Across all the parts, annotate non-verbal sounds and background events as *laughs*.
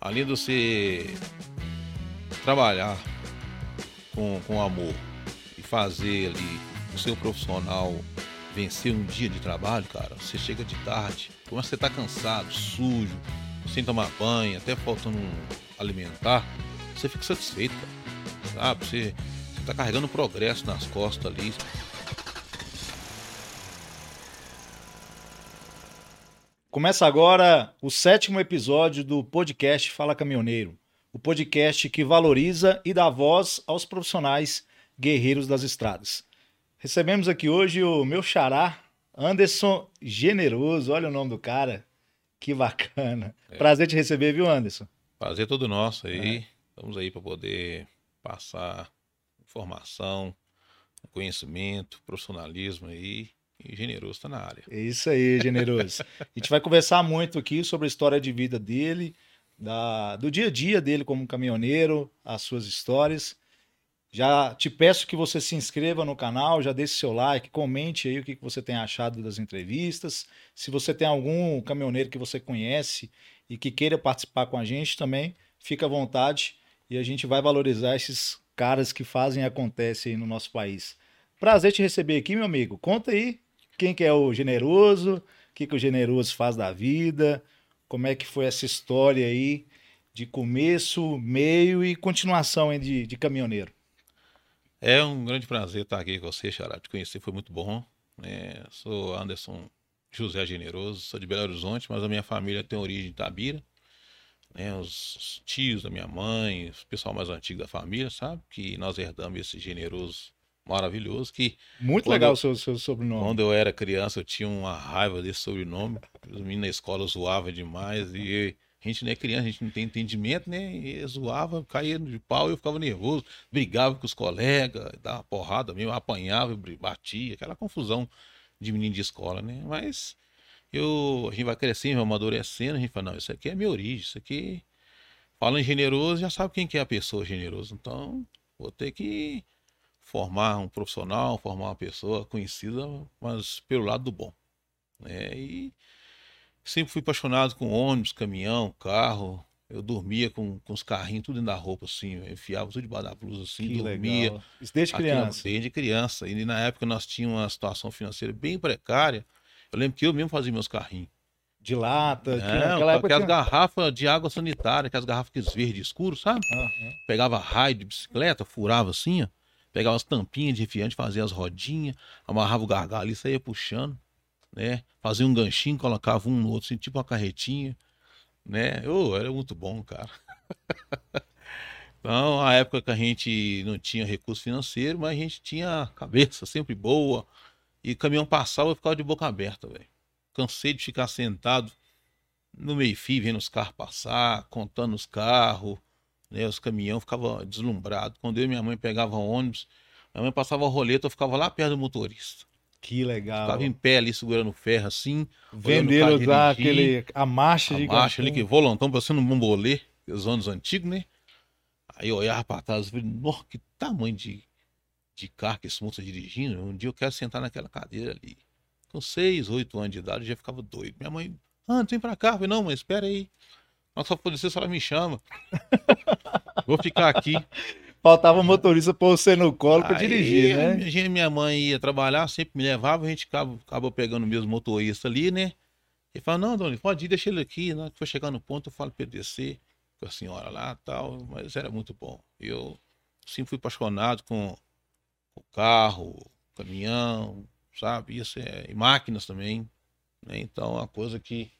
além de você trabalhar com, com amor e fazer ali o seu profissional vencer um dia de trabalho, cara, você chega de tarde, como você tá cansado, sujo, sem tomar banho, até faltando alimentar, você fica satisfeito, cara. sabe? Você, você tá carregando progresso nas costas ali. Começa agora o sétimo episódio do podcast Fala Caminhoneiro, o podcast que valoriza e dá voz aos profissionais guerreiros das estradas. Recebemos aqui hoje o meu xará, Anderson Generoso. Olha o nome do cara. Que bacana. É. Prazer te receber, viu, Anderson? Prazer todo nosso aí. É. Estamos aí para poder passar informação, conhecimento, profissionalismo aí. E generoso está na área. É isso aí, generoso. a gente vai conversar muito aqui sobre a história de vida dele, da, do dia a dia dele como caminhoneiro, as suas histórias. Já te peço que você se inscreva no canal, já deixe seu like, comente aí o que você tem achado das entrevistas. Se você tem algum caminhoneiro que você conhece e que queira participar com a gente também, fica à vontade e a gente vai valorizar esses caras que fazem e acontecem aí no nosso país. Prazer te receber aqui, meu amigo. Conta aí quem que é o generoso, o que, que o generoso faz da vida, como é que foi essa história aí de começo, meio e continuação de, de caminhoneiro. É um grande prazer estar aqui com você, Xará. Te conhecer foi muito bom. É, sou Anderson José Generoso, sou de Belo Horizonte, mas a minha família tem origem em Tabira. Né, os tios da minha mãe, o pessoal mais antigo da família, sabe? Que nós herdamos esse generoso maravilhoso. que Muito legal o seu, seu sobrenome. Quando eu era criança, eu tinha uma raiva desse sobrenome. Os meninos na escola zoavam demais e a gente não é criança, a gente não tem entendimento, né? E zoava, caía de pau, eu ficava nervoso, brigava com os colegas, dava porrada mesmo, apanhava, batia, aquela confusão de menino de escola, né? Mas eu, a gente vai crescendo, amadurecendo, a gente fala, não, isso aqui é minha origem, isso aqui. Falando em generoso, já sabe quem que é a pessoa generosa. Então, vou ter que formar um profissional, formar uma pessoa conhecida, mas pelo lado do bom. Né? E Sempre fui apaixonado com ônibus, caminhão, carro. Eu dormia com, com os carrinhos tudo dentro da roupa, assim. Eu enfiava tudo debaixo da blusa, assim, que dormia. Legal. Isso desde criança? desde criança. E na época nós tínhamos uma situação financeira bem precária. Eu lembro que eu mesmo fazia meus carrinhos. De lata, é, naquela época. Aquelas tinha... garrafas de água sanitária, aquelas garras verdes escuras, sabe? Uhum. Pegava raio de bicicleta, furava assim, ó. Pegava as tampinhas de refrigerante, fazia as rodinhas, amarrava o gargalo ali, saía puxando né? Fazia um ganchinho, colocava um no outro, assim, tipo uma carretinha, né? Oh, era muito bom, cara. *laughs* então, a época que a gente não tinha recurso financeiro, mas a gente tinha cabeça sempre boa. E caminhão passava, eu ficava de boca aberta, velho. Cansei de ficar sentado no meio-fio, vendo os carros passar, contando os carros, né? Os caminhões, ficava deslumbrado. Quando eu e minha mãe pegavam ônibus, minha mãe passava a roleta, eu ficava lá perto do motorista. Que legal. Ficava em pé ali, segurando o ferro assim. Usar aquele, a marcha a de marcha ali, que volantão, parecendo um bombolê, os anos antigos, né? Aí eu olhava para trás e falei, nossa, que tamanho de, de carro que esse moço tá dirigindo. Um dia eu quero sentar naquela cadeira ali. Com seis, oito anos de idade, eu já ficava doido. Minha mãe, ah, vem pra cá. Eu falei, não, mas espera aí. Nossa polícia, ela me chama. Vou ficar aqui. Faltava motorista pôr você no colo para dirigir, né? Minha, minha mãe ia trabalhar, sempre me levava, a gente acabou, acabou pegando o mesmo motorista ali, né? Ele falou, não, Doni, pode ir, deixa ele aqui. Na né? que for chegar no ponto, eu falo para ele descer com a senhora lá tal. Mas era muito bom. Eu sempre fui apaixonado com o carro, caminhão, sabe? Isso é, e máquinas também. Né? Então, é uma coisa que,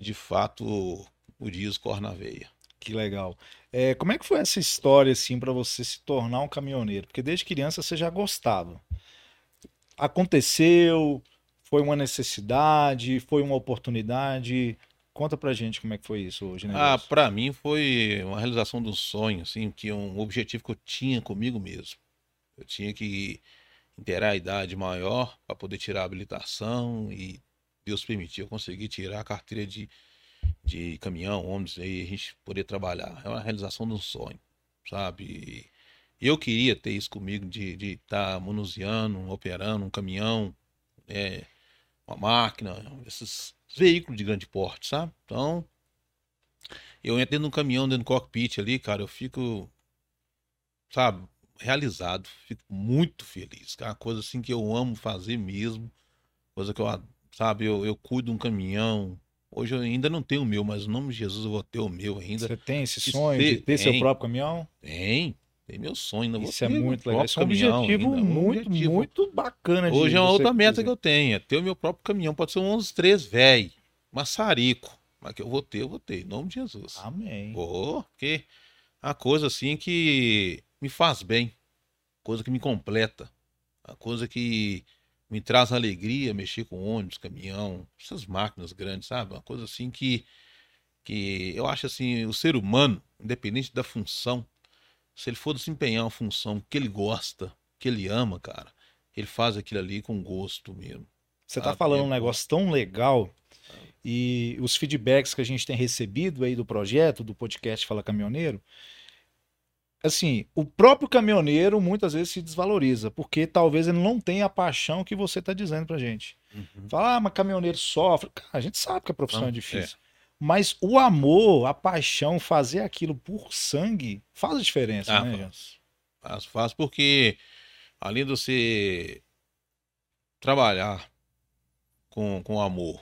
de fato, o dias corre na veia. Que legal. É, como é que foi essa história assim para você se tornar um caminhoneiro? Porque desde criança você já gostava. Aconteceu? Foi uma necessidade? Foi uma oportunidade? Conta pra gente como é que foi isso hoje, né? Ah, para mim foi uma realização do sonho, assim, que um objetivo que eu tinha comigo mesmo. Eu tinha que interar a idade maior para poder tirar a habilitação e Deus permitiu eu conseguir tirar a carteira de de caminhão, ônibus, aí a gente poder trabalhar. É uma realização de um sonho, sabe? Eu queria ter isso comigo, de estar tá manuseando, operando um caminhão, é, uma máquina, esses veículos de grande porte, sabe? Então, Eu entro dentro de um caminhão, dentro do cockpit ali, cara, eu fico, sabe, realizado, fico muito feliz. É uma coisa assim que eu amo fazer mesmo. Coisa que eu, sabe, eu, eu cuido de um caminhão. Hoje eu ainda não tenho o meu, mas no nome de Jesus eu vou ter o meu ainda. Você tem esse sonho de ter seu próprio caminhão? Tem. Tem meu sonho, ainda Isso é muito legal. Isso é um objetivo ainda, muito, objetivo. muito bacana. Hoje é uma outra meta que eu tenho, é ter o meu próprio caminhão. Pode ser um 11 velho, maçarico. Mas que eu vou ter, eu vou ter, em nome de Jesus. Amém. Porque a coisa assim que me faz bem, coisa que me completa, a coisa que me traz alegria, mexer com ônibus, caminhão, essas máquinas grandes, sabe? Uma coisa assim que, que eu acho assim, o ser humano, independente da função, se ele for desempenhar uma função que ele gosta, que ele ama, cara, ele faz aquilo ali com gosto mesmo. Você tá falando um negócio tão legal e os feedbacks que a gente tem recebido aí do projeto, do podcast Fala Caminhoneiro, assim, o próprio caminhoneiro muitas vezes se desvaloriza, porque talvez ele não tenha a paixão que você está dizendo pra gente. Uhum. Fala, ah, mas caminhoneiro sofre. Cara, a gente sabe que a profissão não, é difícil. É. Mas o amor, a paixão, fazer aquilo por sangue faz diferença, ah, né, faz. faz, faz porque além de você trabalhar com, com amor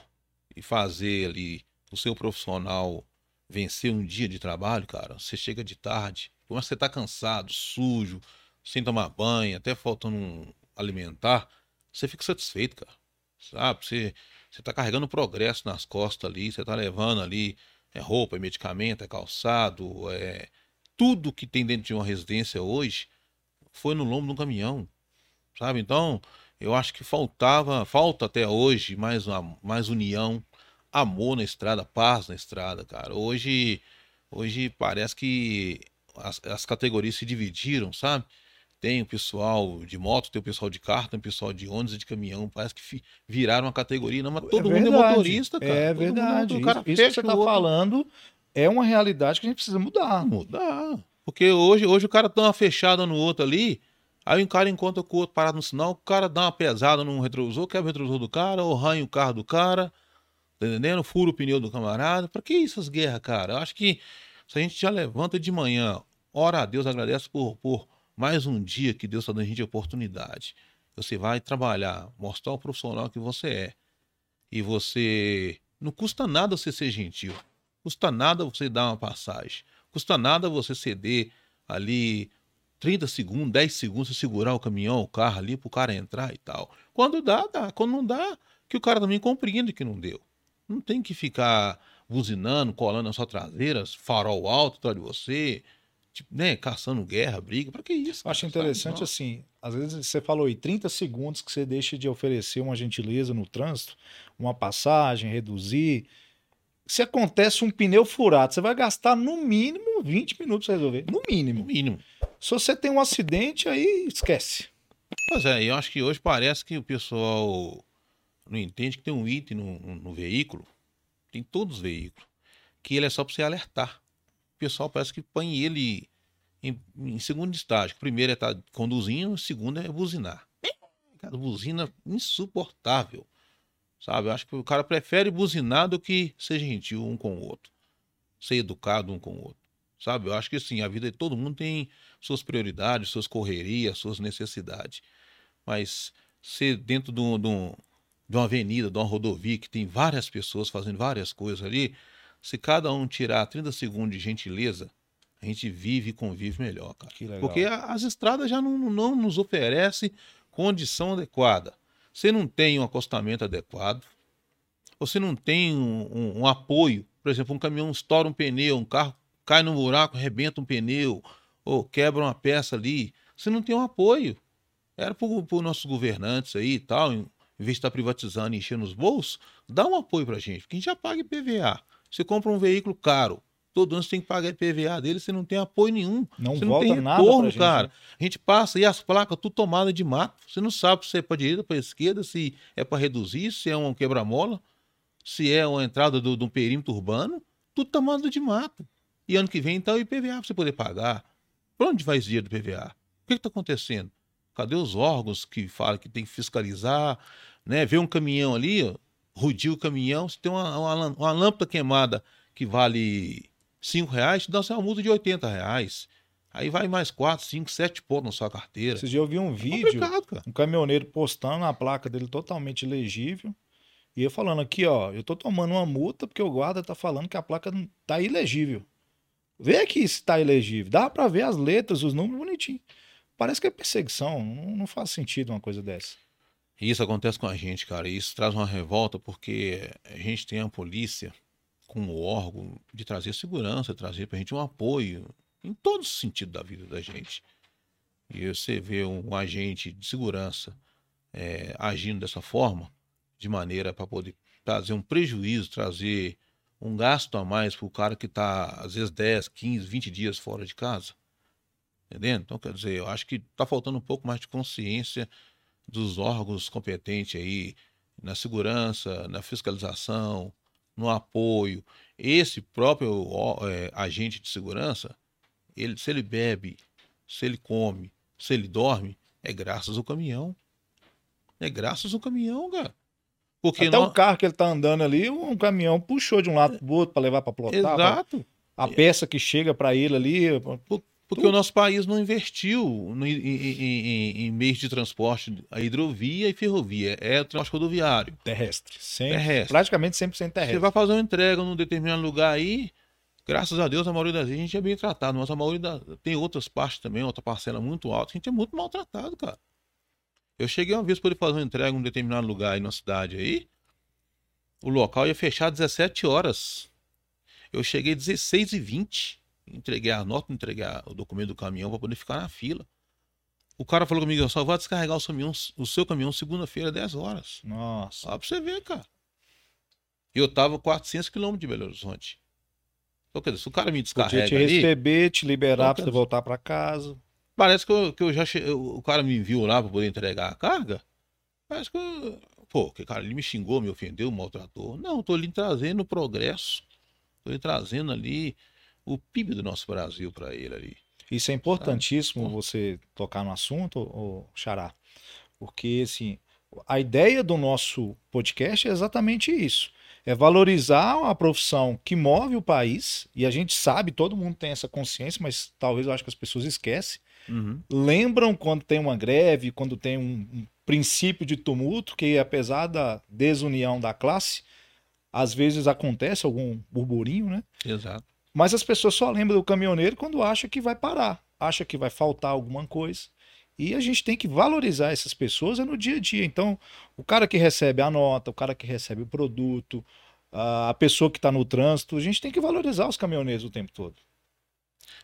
e fazer ali o seu profissional vencer um dia de trabalho, cara, você chega de tarde, como você tá cansado, sujo, sem tomar banho, até faltando um alimentar, você fica satisfeito, cara. Sabe? Você você está carregando progresso nas costas ali, você está levando ali é, roupa, é medicamento, é calçado, é tudo que tem dentro de uma residência hoje foi no lombo de um caminhão, sabe? Então, eu acho que faltava, falta até hoje mais, uma, mais união, amor na estrada, paz na estrada, cara. Hoje, hoje parece que as, as categorias se dividiram, sabe? Tem o pessoal de moto, tem o pessoal de carro, tem o pessoal de ônibus e de caminhão. Parece que viraram uma categoria, não, mas é todo é mundo é motorista, cara. É verdade. Mundo, cara isso, isso que você está falando é uma realidade que a gente precisa mudar. Mudar. Porque hoje, hoje o cara dá uma fechada no outro ali, aí o cara encontra com o outro parado no sinal, o cara dá uma pesada no retrovisor, quebra o retrovisor do cara, ou arranha o carro do cara, tá entendendo? Fura o pneu do camarada. Pra que essas guerras, cara? Eu acho que se a gente já levanta de manhã, ora a Deus, agradece por, por mais um dia que Deus está dando a gente oportunidade. Você vai trabalhar, mostrar o profissional que você é. E você. Não custa nada você ser gentil. Custa nada você dar uma passagem. Custa nada você ceder ali 30 segundos, 10 segundos, você segurar o caminhão, o carro ali para o cara entrar e tal. Quando dá, dá. Quando não dá, que o cara também compreende que não deu. Não tem que ficar buzinando, colando na sua traseira, farol alto atrás de você, tipo, né, caçando guerra, briga, para que isso? Cara, Acho interessante assim, às vezes você falou aí 30 segundos que você deixa de oferecer uma gentileza no trânsito, uma passagem, reduzir. Se acontece um pneu furado, você vai gastar no mínimo 20 minutos para resolver, no mínimo. No mínimo. Se você tem um acidente, aí esquece. Pois é, eu acho que hoje parece que o pessoal não entende que tem um item no, no veículo, tem todos os veículos, que ele é só para você alertar o pessoal parece que põe ele em, em segundo estágio. O primeiro é estar tá conduzindo, o segundo é buzinar. Cara, buzina insuportável. Sabe? Eu acho que o cara prefere buzinar do que ser gentil um com o outro. Ser educado um com o outro. Sabe? Eu acho que sim, a vida de todo mundo tem suas prioridades, suas correrias, suas necessidades. Mas ser dentro de, um, de, um, de uma avenida, de uma rodovia que tem várias pessoas fazendo várias coisas ali, se cada um tirar 30 segundos de gentileza, a gente vive e convive melhor, cara. Porque as estradas já não, não nos oferecem condição adequada. Você não tem um acostamento adequado, você não tem um, um, um, apoio. Por exemplo, um caminhão estoura um pneu, um carro cai num buraco, arrebenta um pneu, ou quebra uma peça ali. Você não tem um apoio. Era para os nossos governantes aí e tal, em vez de estar privatizando e enchendo os bolsos, dá um apoio para a gente, porque a gente já paga IPVA. Você compra um veículo caro, todo ano você tem que pagar IPVA dele, você não tem apoio nenhum. Não você não tem retorno, cara. Gente, né? A gente passa e as placas tudo tomada de mato. Você não sabe se é para direita, para esquerda, se é para reduzir, se é um quebra-mola, se é uma entrada de um perímetro urbano, tudo tomado de mato. E ano que vem, então, o IPVA para você poder pagar. Para onde vai esse dinheiro do IPVA? O que está acontecendo? Cadê os órgãos que falam que tem que fiscalizar? Né? Ver um caminhão ali, ó, rudir o caminhão, se tem uma, uma, uma lâmpada queimada que vale 5 reais, te dá uma multa de 80 reais. Aí vai mais 4, 5, 7 pontos na sua carteira. Dias eu vi um É vídeo, cara. um caminhoneiro postando a placa dele totalmente ilegível. E eu falando aqui, ó, eu tô tomando uma multa porque o guarda tá falando que a placa tá ilegível. Vê aqui se tá ilegível. Dá pra ver as letras, os números bonitinho. Parece que é perseguição. Não, não faz sentido uma coisa dessa. Isso acontece com a gente, cara. Isso traz uma revolta porque a gente tem a polícia como órgão de trazer segurança, trazer pra gente um apoio em todo sentido da vida da gente. E você vê um agente de segurança eh, agindo dessa forma, de maneira para poder trazer um prejuízo, trazer um gasto a mais para o cara que está, às vezes, 10, 15, 20 dias fora de casa. Entendendo? Então, quer dizer, eu acho que está faltando um pouco mais de consciência dos órgãos competentes aí na segurança, na fiscalização, no apoio. Esse próprio é, agente de segurança, ele, se ele bebe, se ele come, se ele dorme, é graças ao caminhão. É graças ao caminhão, cara. Porque Até nó- o carro que ele tá andando ali, um caminhão puxou de um lado pro outro pra levar pra plotar. pra- Exato. A peça que chega pra ele ali. Porque o nosso país não investiu no- em, em- em- em meios de transporte, a hidrovia e ferrovia. É o transporte rodoviário. Terrestre. Terrestre. Praticamente 100% Você terrestre. vai fazer uma entrega num determinado lugar aí, graças a Deus, a maioria das vezes a gente é bem tratado, mas a maioria da- tem outras partes também, outra parcela muito alta, que a gente é muito maltratado, cara. Eu cheguei uma vez para fazer uma entrega num determinado lugar aí na cidade aí, o local ia fechar às 17 horas. Eu cheguei às 16 e 20 entreguei a nota, entreguei o documento do caminhão para poder ficar na fila. O cara falou comigo, eu só vou descarregar o seu caminhão, o seu caminhão segunda-feira, 10 horas. Nossa. Só pra você ver, cara. E eu tava 400 quilômetros de Belo Horizonte. Então, quer dizer, se o cara me Podia descarrega te ali, receber, te liberar Não, pra você voltar pra casa. parece que eu, que eu já che... o cara me viu lá pra poder entregar a carga. Parece que eu... Pô, que cara, ele me xingou, me ofendeu, maltratou. Não, eu tô ali trazendo progresso. Tô ali trazendo ali o PIB do nosso Brasil pra ele ali. Isso é importantíssimo você tocar no assunto, ô, Xará. Porque, assim, a ideia do nosso podcast é exatamente isso. É valorizar a profissão que move o país, e a gente sabe, todo mundo tem essa consciência, mas talvez eu acho que as pessoas esquecem. Uhum. Lembram quando tem uma greve, quando tem um, um princípio de tumulto, que apesar da desunião da classe, às vezes acontece algum burburinho, né? Exato. Mas as pessoas só lembram do caminhoneiro quando acha que vai parar, acha que vai faltar alguma coisa. E a gente tem que valorizar essas pessoas é no dia a dia. Então, o cara que recebe a nota, o cara que recebe o produto, a pessoa que está no trânsito, a gente tem que valorizar os caminhoneiros o tempo todo.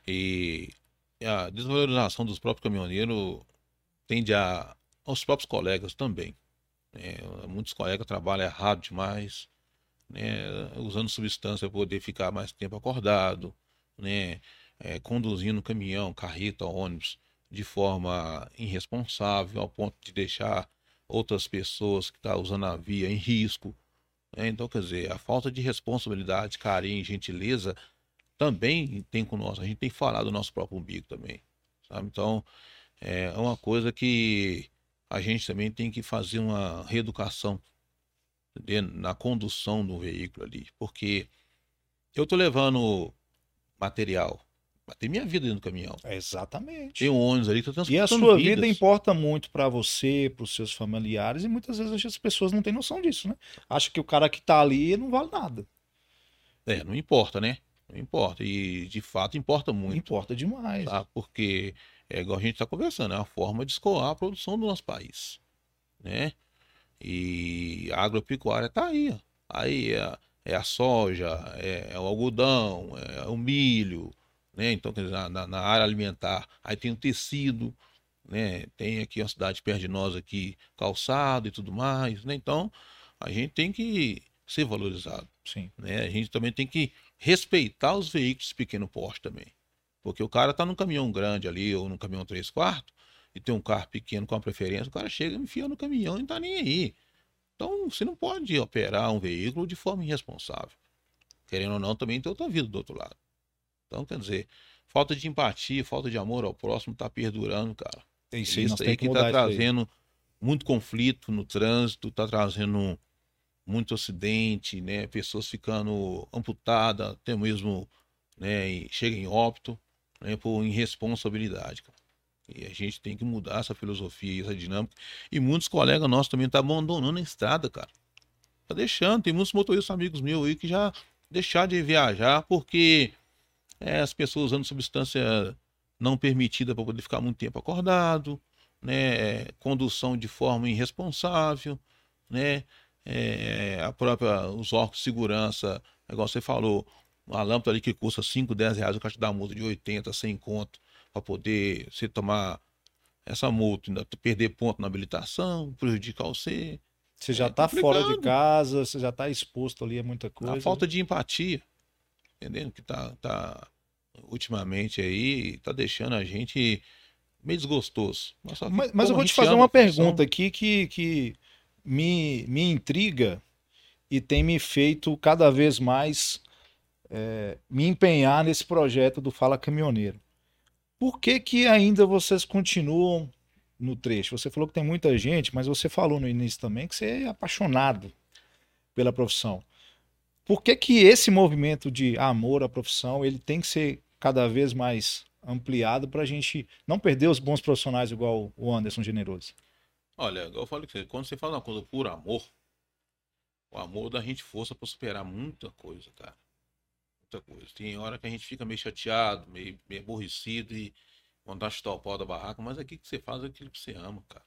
E a desvalorização dos próprios caminhoneiros tende a aos próprios colegas também. né? Muitos colegas trabalham errado demais, né? usando substância para poder ficar mais tempo acordado, né? É, conduzindo caminhão, carreta, ônibus de forma irresponsável, ao ponto de deixar outras pessoas que estão usando a via em risco. né? Então, quer dizer, a falta de responsabilidade, carinho gentileza também tem com nós. A gente tem que falar do nosso próprio umbigo também, sabe? Então, é uma coisa que a gente também tem que fazer uma reeducação? Na condução do veículo ali, porque eu tô levando material, tem minha vida dentro do caminhão. Exatamente. Tem um ônibus ali que tá E a transportando sua vidas. vida importa muito para você, para os seus familiares, e muitas vezes as pessoas não têm noção disso, né? Acha que o cara que tá ali não vale nada. É, não importa, né? Não importa. E de fato importa muito. Importa demais. tá? Porque é igual a gente está conversando, é uma forma de escoar a produção do nosso país, né? E a agropecuária está aí, ó. aí é, é a soja, é, é o algodão, é o milho, né? Então, quer dizer, na- na, na área alimentar, aí tem o tecido, né? Tem aqui uma cidade perto de nós aqui, calçado e tudo mais, né? Então, a gente tem que ser valorizado Sim. né? A gente também tem que respeitar os veículos de pequeno porte também. Porque o cara tá num caminhão grande ali, ou num caminhão 3 quartos, e tem um carro pequeno com a preferência, o cara chega e enfia no caminhão e não tá nem aí. Então, você não pode operar um veículo de forma irresponsável. Querendo ou não, também tem outra vida do outro lado. Então, quer dizer, falta de empatia, falta de amor ao próximo tá perdurando, cara. É Isso Isso, aí, nós aí que que tá isso trazendo muito conflito no trânsito, tá trazendo muito acidente, né? Pessoas ficando amputadas, até mesmo, né? E chega em óbito, né? Por irresponsabilidade, cara. E a gente tem que mudar essa filosofia, essa dinâmica. E muitos colegas nossos também estão tá abandonando a estrada, cara. Tá deixando. Tem muitos motoristas amigos meus aí que já deixaram de viajar porque é, as pessoas usando substância não permitida para poder ficar muito tempo acordado, né? Condução de forma irresponsável, né? É, a própria, os órgãos de segurança, igual você falou, uma lâmpada ali que custa 5, 10 reais, o te dá multa de 80, 100 conto, para poder você tomar essa multa, ainda perder ponto na habilitação, prejudicar você. Você já está é fora de casa, você já está exposto ali a muita coisa. A falta de empatia, entendendo? Que tá, tá ultimamente aí, tá deixando a gente meio desgostoso. Mas, mas, mas eu vou te fazer uma pergunta aqui que, que me, me intriga e tem me feito cada vez mais é, me empenhar nesse projeto do Fala Caminhoneiro. Por que, que ainda vocês continuam no trecho? Você falou que tem muita gente, mas você falou no início também que você é apaixonado pela profissão. Por que, que esse movimento de amor à profissão ele tem que ser cada vez mais ampliado para a gente não perder os bons profissionais igual o Anderson Generoso? Olha, eu falo que quando você fala uma coisa por amor, o amor dá a gente força para superar muita coisa, cara. Muita coisa. Tem hora que a gente fica meio chateado, meio, meio aborrecido e vontade de chutar o pau da barraca, mas aqui que você faz é aquilo que você ama, cara.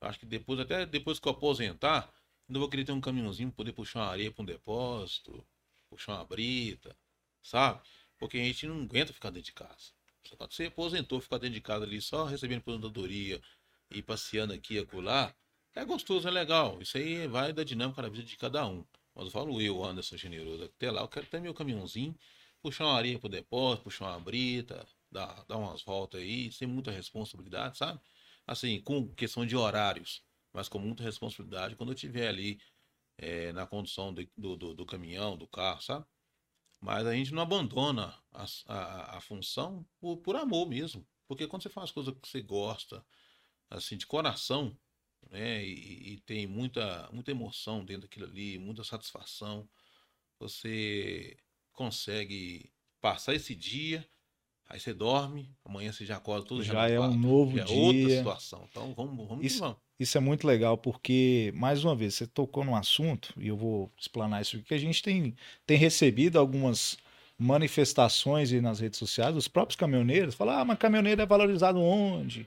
Eu acho que depois, até depois que eu aposentar, ainda vou querer ter um caminhãozinho poder puxar uma areia para um depósito, puxar uma brita, sabe? Porque a gente não aguenta ficar dentro de casa. Quando você aposentou, ficar dentro de casa ali só recebendo aposentadoria, e passeando aqui e acolá, é gostoso, é legal. Isso aí vai da dinâmica da vida de cada um. Mas eu falo eu, Anderson Generoso, até lá eu quero ter meu caminhãozinho, puxar uma areia pro depósito, puxar uma brita, dar, dar umas voltas aí, sem muita responsabilidade, sabe? Assim, com questão de horários, mas com muita responsabilidade quando eu estiver ali é, na condução do, do, do, caminhão, do carro, sabe? Mas a gente não abandona a, a, a função por, por amor mesmo. Porque quando você faz coisa que você gosta, assim, de coração, né? E, e, tem muita, muita emoção dentro daquilo ali, muita satisfação. Você consegue passar esse dia, aí você dorme, amanhã você já acorda tudo já, já é um novo já dia. É outra situação. Então vamos, vamos isso, vamos. Isso é muito legal porque mais uma vez você tocou num assunto e eu vou explanar isso aqui que a gente tem tem recebido algumas manifestações nas redes sociais, os próprios caminhoneiros falam: "Ah, mas caminhoneiro é valorizado onde?"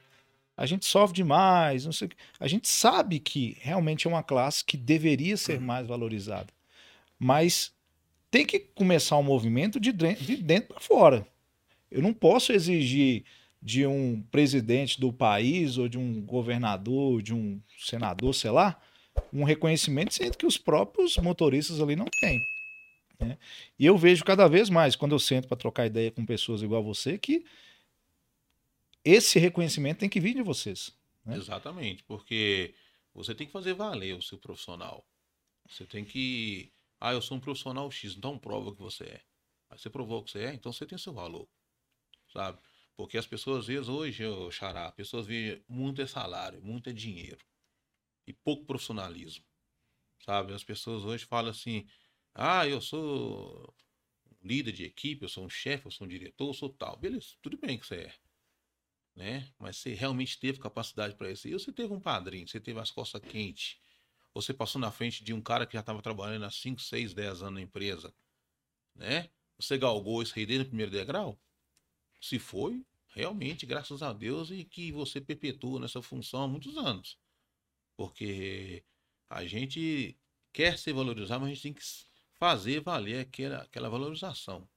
A gente sofre demais, não sei A gente sabe que realmente é uma classe que deveria ser uhum. mais valorizada. Mas tem que começar um movimento de dentro, de dentro para fora. Eu não posso exigir de um presidente do país ou de um governador, de um senador, sei lá, um reconhecimento, sendo que os próprios motoristas ali não têm. Né? E eu vejo cada vez mais, quando eu sento para trocar ideia com pessoas igual você, que esse reconhecimento tem que vir de vocês. Né? Exatamente, porque você tem que fazer valer o seu profissional. Você tem que. Ah, eu sou um profissional X, então prova que você é. Aí você provou que você é, então você tem seu valor. Sabe? Porque as pessoas, às vezes, hoje, eu xará, as pessoas veem muito é salário, muito é dinheiro. E pouco profissionalismo. Sabe? As pessoas hoje falam assim: ah, eu sou líder de equipe, eu sou um chefe, eu sou um diretor, eu sou tal. Beleza, tudo bem que você é né? Mas você realmente teve capacidade para isso. E você teve um padrinho, você teve as costas quentes. Você passou na frente de um cara que já estava trabalhando há 5, 6, 10 anos na empresa, né? Você galgou isso aí desde o primeiro degrau? Se foi, realmente, graças a Deus, e que você perpetua nessa função há muitos anos. Porque a gente quer ser valorizado, mas a gente tem que fazer valer aquela, aquela valorização,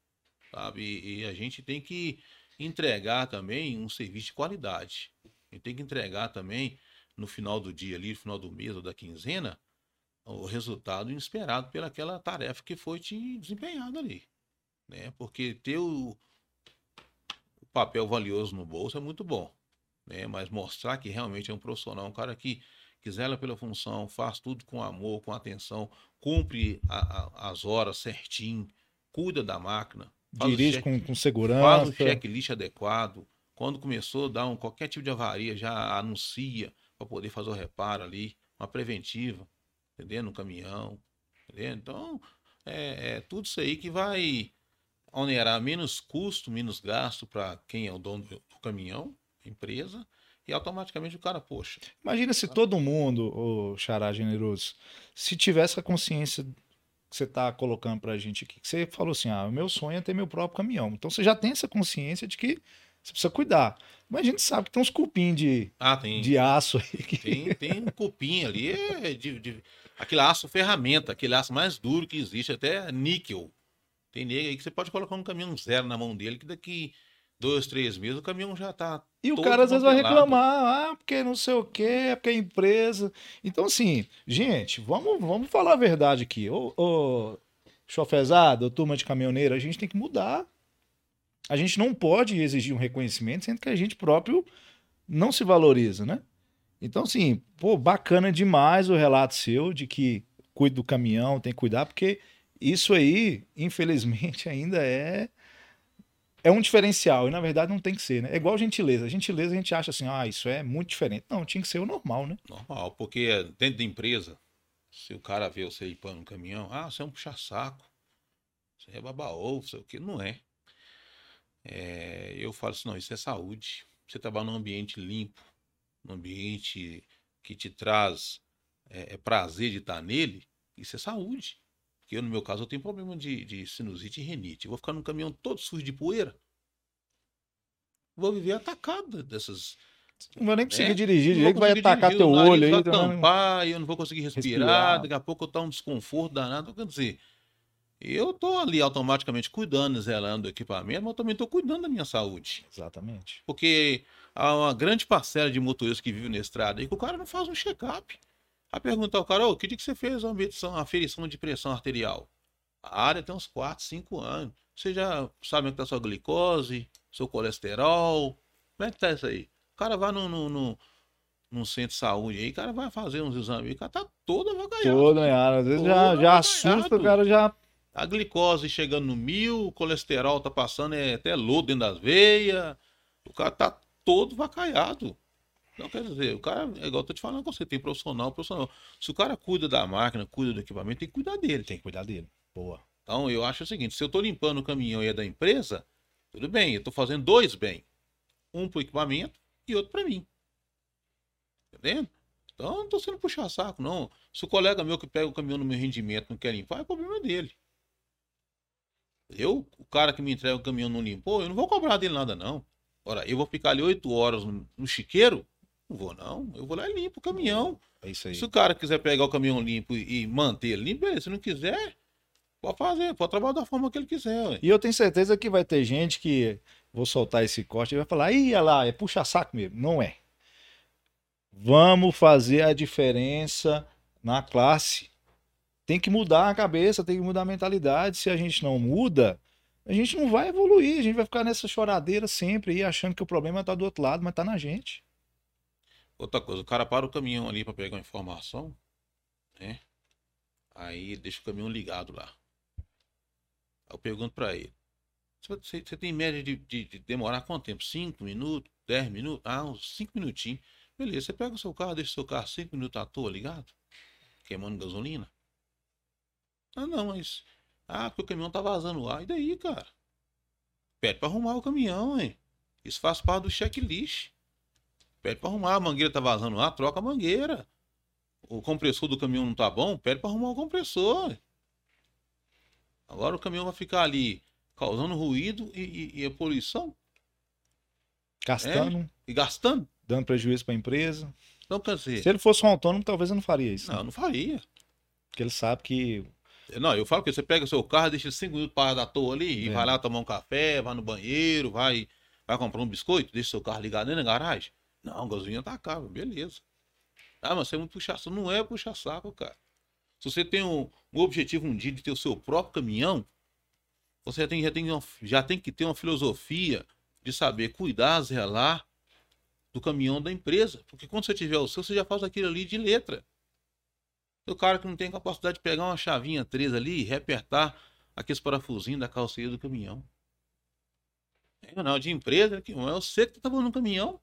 sabe? E, e a gente tem que entregar também um serviço de qualidade. E tem que entregar também no final do dia ali, no final do mês ou da quinzena, o resultado esperado pelaquela tarefa que foi te desempenhada ali. Né? Porque ter o, o papel valioso no bolso é muito bom. Né? Mas mostrar que realmente é um profissional, um cara que, zela pela função, faz tudo com amor, com atenção, cumpre a, a, as horas certinho, cuida da máquina, dirige com, com segurança. Faz o checklist adequado. Quando começou a dar um, qualquer tipo de avaria, já anuncia para poder fazer o reparo ali, uma preventiva, entendeu? No caminhão. Entendeu? Então, é, é tudo isso aí que vai onerar menos custo, menos gasto para quem é o dono do caminhão, empresa, e automaticamente o cara, poxa. Imagina se todo mundo, o Xará generoso, se tivesse a consciência que você está colocando para a gente aqui, que você falou assim, ah, o meu sonho é ter meu próprio caminhão. Então você já tem essa consciência de que você precisa cuidar. Mas a gente sabe que tem uns cupim de, ah, tem, de aço aí. Que... Tem, tem um cupim ali, é de, de, aquele aço ferramenta, aquele aço mais duro que existe, até níquel. Tem nele aí que você pode colocar um caminhão zero na mão dele, que daqui dois, três meses o caminhão já tá. E o cara às vezes vai reclamar, ah, porque não sei o quê, porque é empresa. Então, assim, gente, vamos, vamos falar a verdade aqui. Ô, ô chofezado, turma de caminhoneiro, a gente tem que mudar. A gente não pode exigir um reconhecimento, sendo que a gente próprio não se valoriza, né? Então, assim, pô, bacana demais o relato seu de que cuida do caminhão, tem que cuidar, porque isso aí, infelizmente, *laughs* ainda é é um diferencial, e na verdade não tem que ser, né? É igual gentileza. Gentileza a gente acha assim, ah, isso é muito diferente. Não, tinha que ser o normal, né? Normal, porque dentro da empresa, se o cara vê você ir no caminhão, ah, você é um puxa-saco, você é babaô, sei o que, não é. é. Eu falo assim, não, isso é saúde. Você trabalha num ambiente limpo, num ambiente que te traz é, é prazer de estar nele, isso é saúde. Porque eu, no meu caso, eu tenho problema de, de sinusite e renite. Eu vou ficar num caminhão todo sujo de poeira. Vou viver atacado dessas. Não vou nem conseguir né? dirigir, direito vai atacar dirigir, teu olho aí. Vai tampar, eu não vou conseguir respirar, respirar. daqui a pouco eu tô um desconforto danado. Quer dizer, eu tô ali automaticamente cuidando, zelando do equipamento, mas eu também tô cuidando da minha saúde. Exatamente. Porque há uma grande parcela de motoristas que vivem na estrada aí que o cara não faz um check-up. A pergunta ao cara, oh, que dia que você fez a medição, aferição de pressão arterial? A área tem uns 4, 5 anos. Você já sabe como está sua glicose, seu colesterol? Como é que tá isso aí? O cara vai no, no, no, no centro de saúde aí, o cara vai fazer uns exames, o cara tá todo avacaiado. Todo avacaiado. Às vezes já, já assusta, o cara já... A glicose chegando no mil, o colesterol tá passando é até lodo dentro das veias. O cara tá todo vacaiado. Não quer dizer, o cara, é igual eu tô te falando, você tem profissional, profissional. Se o cara cuida da máquina, cuida do equipamento, tem que cuidar dele. Tem que cuidar dele. Boa. Então eu acho o seguinte: se eu tô limpando o caminhão e é da empresa, tudo bem, eu tô fazendo dois bem. Um pro equipamento e outro para mim. Entendendo? Então eu não tô sendo puxar saco, não. Se o colega meu que pega o caminhão no meu rendimento não quer limpar, é problema dele. Eu, o cara que me entrega o caminhão não limpou, eu não vou cobrar dele nada, não. Ora, eu vou ficar ali oito horas no, no chiqueiro, não vou, não. Eu vou lá e limpo o caminhão. É isso aí. Se o cara quiser pegar o caminhão limpo e, manter ele limpo, beleza. Se não quiser, pode fazer, pode trabalhar da forma que ele quiser. Ué. E eu tenho certeza que vai ter gente que vou soltar esse corte e vai falar, ia lá, é puxa saco mesmo. Não é. Vamos fazer a diferença na classe. Tem que mudar a cabeça, tem que mudar a mentalidade. Se a gente não muda, a gente não vai evoluir. A gente vai ficar nessa choradeira sempre aí, achando que o problema está do outro lado, mas está na gente. Outra coisa, o cara para o caminhão ali para pegar uma informação, né? Aí deixa o caminhão ligado lá. Eu pergunto para ele: você, você, tem média de, de, de, demorar quanto tempo? 5 minutos? 10 minutos? Ah, uns 5 minutinhos. Beleza, você pega o seu carro, deixa o seu carro 5 minutos à toa ligado? Queimando gasolina? Ah, não, mas. Ah, porque o caminhão tá vazando ar. E daí, cara? Pede para arrumar o caminhão, hein? Isso faz parte do checklist. Pede para arrumar. A mangueira tá vazando lá, troca a mangueira. O compressor do caminhão não tá bom, pede para arrumar o compressor. Agora o caminhão vai ficar ali causando ruído e, e, e a poluição. Gastando. É, e gastando. Dando prejuízo para a empresa. Então, quer dizer. Se ele fosse um autônomo, talvez eu não faria isso. Não, né? não faria. Porque ele sabe que. Não, eu falo que você pega o seu carro, deixa cinco minutos parado à toa ali, é. e vai lá tomar um café, vai no banheiro, vai, vai comprar um biscoito, deixa o seu carro ligado dentro da garagem. Não, gasolina tá cara, beleza. Ah, mas você é muito puxa-saco. Não é puxa-saco, cara. Se você tem um, um, objetivo um dia de ter o seu próprio caminhão, você já tem, já, tem já tem que ter uma filosofia de saber cuidar, zelar do caminhão da empresa. Porque quando você tiver o seu, você já faz aquilo ali de letra. O cara que não tem capacidade de pegar uma chavinha 3 ali e reapertar aqueles parafusinhos da calceira do caminhão. É, não, de empresa, que é você que tá no caminhão.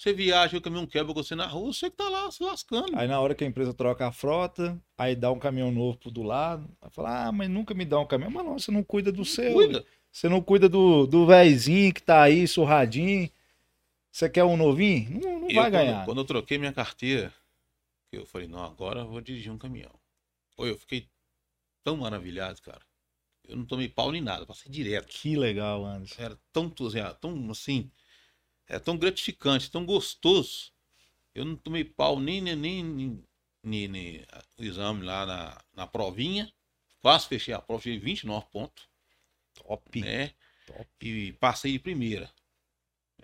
Você viaja, o caminhão quebra você na rua, você que tá lá se lascando. Aí na hora que a empresa troca a frota, aí dá um caminhão novo pro do lado, aí fala, ah, mas nunca me dá um caminhão. Mas não, você não cuida do seu. Cuida. Você não cuida do, do véizinho que tá aí, surradinho. Você quer um novinho? Não, não Eu, vai quando- ganhar. Quando eu troquei minha carteira, eu falei, não, agora eu vou dirigir um caminhão. Pô, eu fiquei tão maravilhado, cara. Eu não tomei pau nem nada, passei direto. Que legal, Anderson. Era tão entusiasmado, tão assim, é tão gratificante, tão gostoso. Eu não tomei pau nem, nem, nem, nem, nem- nem o exame lá na, na provinha. Quase fechei a prova, tirei 29 pontos, Top. né? Top. E passei de primeira.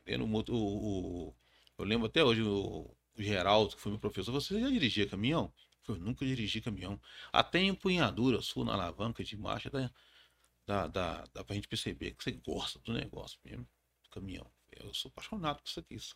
Entendeu? O o- o- eu lembro até hoje, o, o Geraldo, que foi meu professor, você já dirigia caminhão? Eu "Eu nunca dirigi caminhão. Até em empunhadura sua na alavanca de marcha, dá, dá, dá, dá pra gente perceber que você gosta do negócio mesmo, do caminhão. Eu sou apaixonado por isso aqui. isso.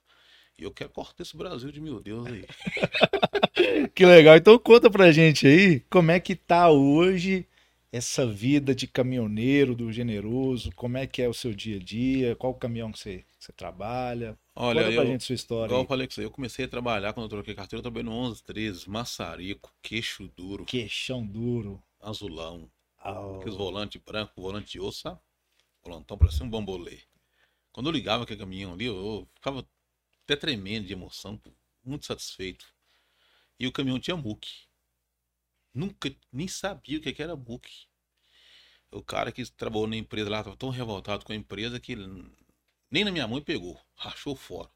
E eu quero cortar esse Brasil de meu Deus aí. *laughs* Que legal. Então conta pra gente aí como é que tá hoje essa vida de caminhoneiro do generoso, como é que é o seu dia a dia, qual caminhão que você, que você trabalha. Olha, conta pra eu, gente sua história. igual eu aí. falei com você, eu comecei a trabalhar quando eu troquei carteira, eu trabalhei no 11, 13, maçarico, queixo duro, Queixão duro. azulão. Oh, Aqueles volantes brancos, volante de osso, sabe? Volantão parecia um bambolê. Quando eu ligava aquele caminhão ali, eu, eu ficava até tremendo de emoção, muito satisfeito. E o caminhão tinha muque. Nunca, nem sabia o que era muque. O cara que trabalhou na empresa lá estava tão revoltado com a empresa que nem na minha mãe pegou, rachou fora.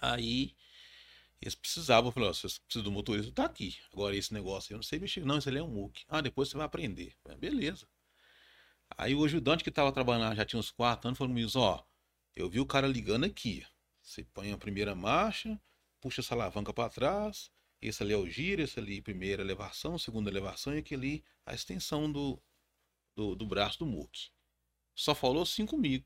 Aí eles precisavam, eu falei, ó, se você precisa do motorista, tá aqui. Agora esse negócio, eu não sei mexer, não, isso ali é um muque. Ah, depois você vai aprender. Beleza. Aí o ajudante que estava trabalhando já tinha uns quatro anos, falou comigo, ó, eu vi o cara ligando aqui. Você põe a primeira marcha, puxa essa alavanca para trás, esse ali é o giro, esse ali primeira elevação, segunda elevação e aquele a extensão do, do, do braço do muque. Só falou assim comigo.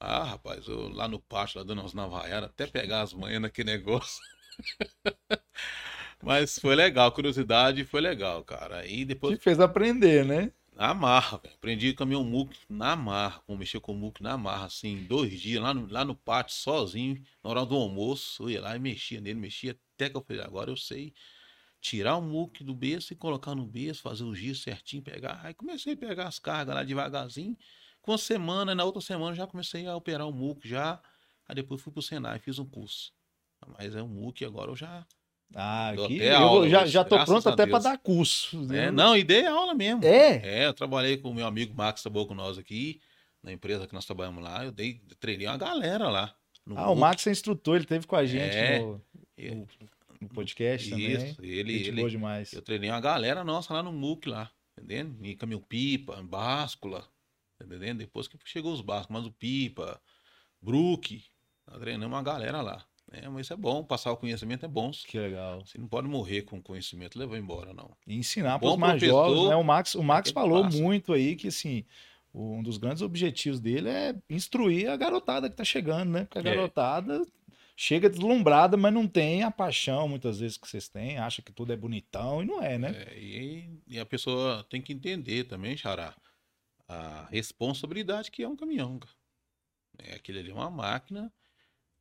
Ah, rapaz, eu lá no pátio, lá dando umas navaiadas, até pegar as manhas naquele negócio. *laughs* Mas foi legal, curiosidade foi legal, cara. Aí depois Te fez aprender, né? Na marra, velho. Aprendi caminhão muque na marra, como mexer com o muque na marra, assim, dois dias, lá no, lá no pátio, sozinho, na hora do almoço, eu ia lá e mexia nele, mexia, até que eu falei, agora eu sei tirar o muque do berço e colocar no berço, fazer o giro certinho, pegar. Aí comecei a pegar as cargas lá devagarzinho. Com uma semana, na outra semana já comecei a operar o muque já. Aí depois fui pro Senai, fiz um curso. Mas é um muque agora eu já. Ah, Dou aqui até eu aula já, já tô pronto até Deus. dar curso. né? É, não, e dei aula mesmo. É? É, eu trabalhei com o meu amigo Max trabalhou com nós aqui, na empresa que nós trabalhamos lá. Eu dei, treinei uma galera lá. no Ah, o. Max é instrutor, ele teve com a gente É. no, Eu- no podcast também. Isso, ele, Gente ele, boa demais. Eu treinei uma galera nossa lá no MUC lá, entendendo? Em caminhão pipa, báscula, entendendo? Depois que chegou os básculos, mas o pipa, Brook, nós treinamos uma galera lá. Né? Mas isso é bom, passar o conhecimento é bom. Que legal. Você não pode morrer com conhecimento, levar embora, não. E ensinar para os mais jovens, né? O Max, o Max é que falou passa. muito aí que assim, um dos grandes objetivos dele é instruir a garotada que tá chegando, né? Porque a É. garotada chega deslumbrada, mas não tem a paixão muitas vezes que vocês têm, acha que tudo é bonitão e não é, né? É, e, e a pessoa tem que entender também, Xará, a responsabilidade que é um caminhão. É, aquele ali é uma máquina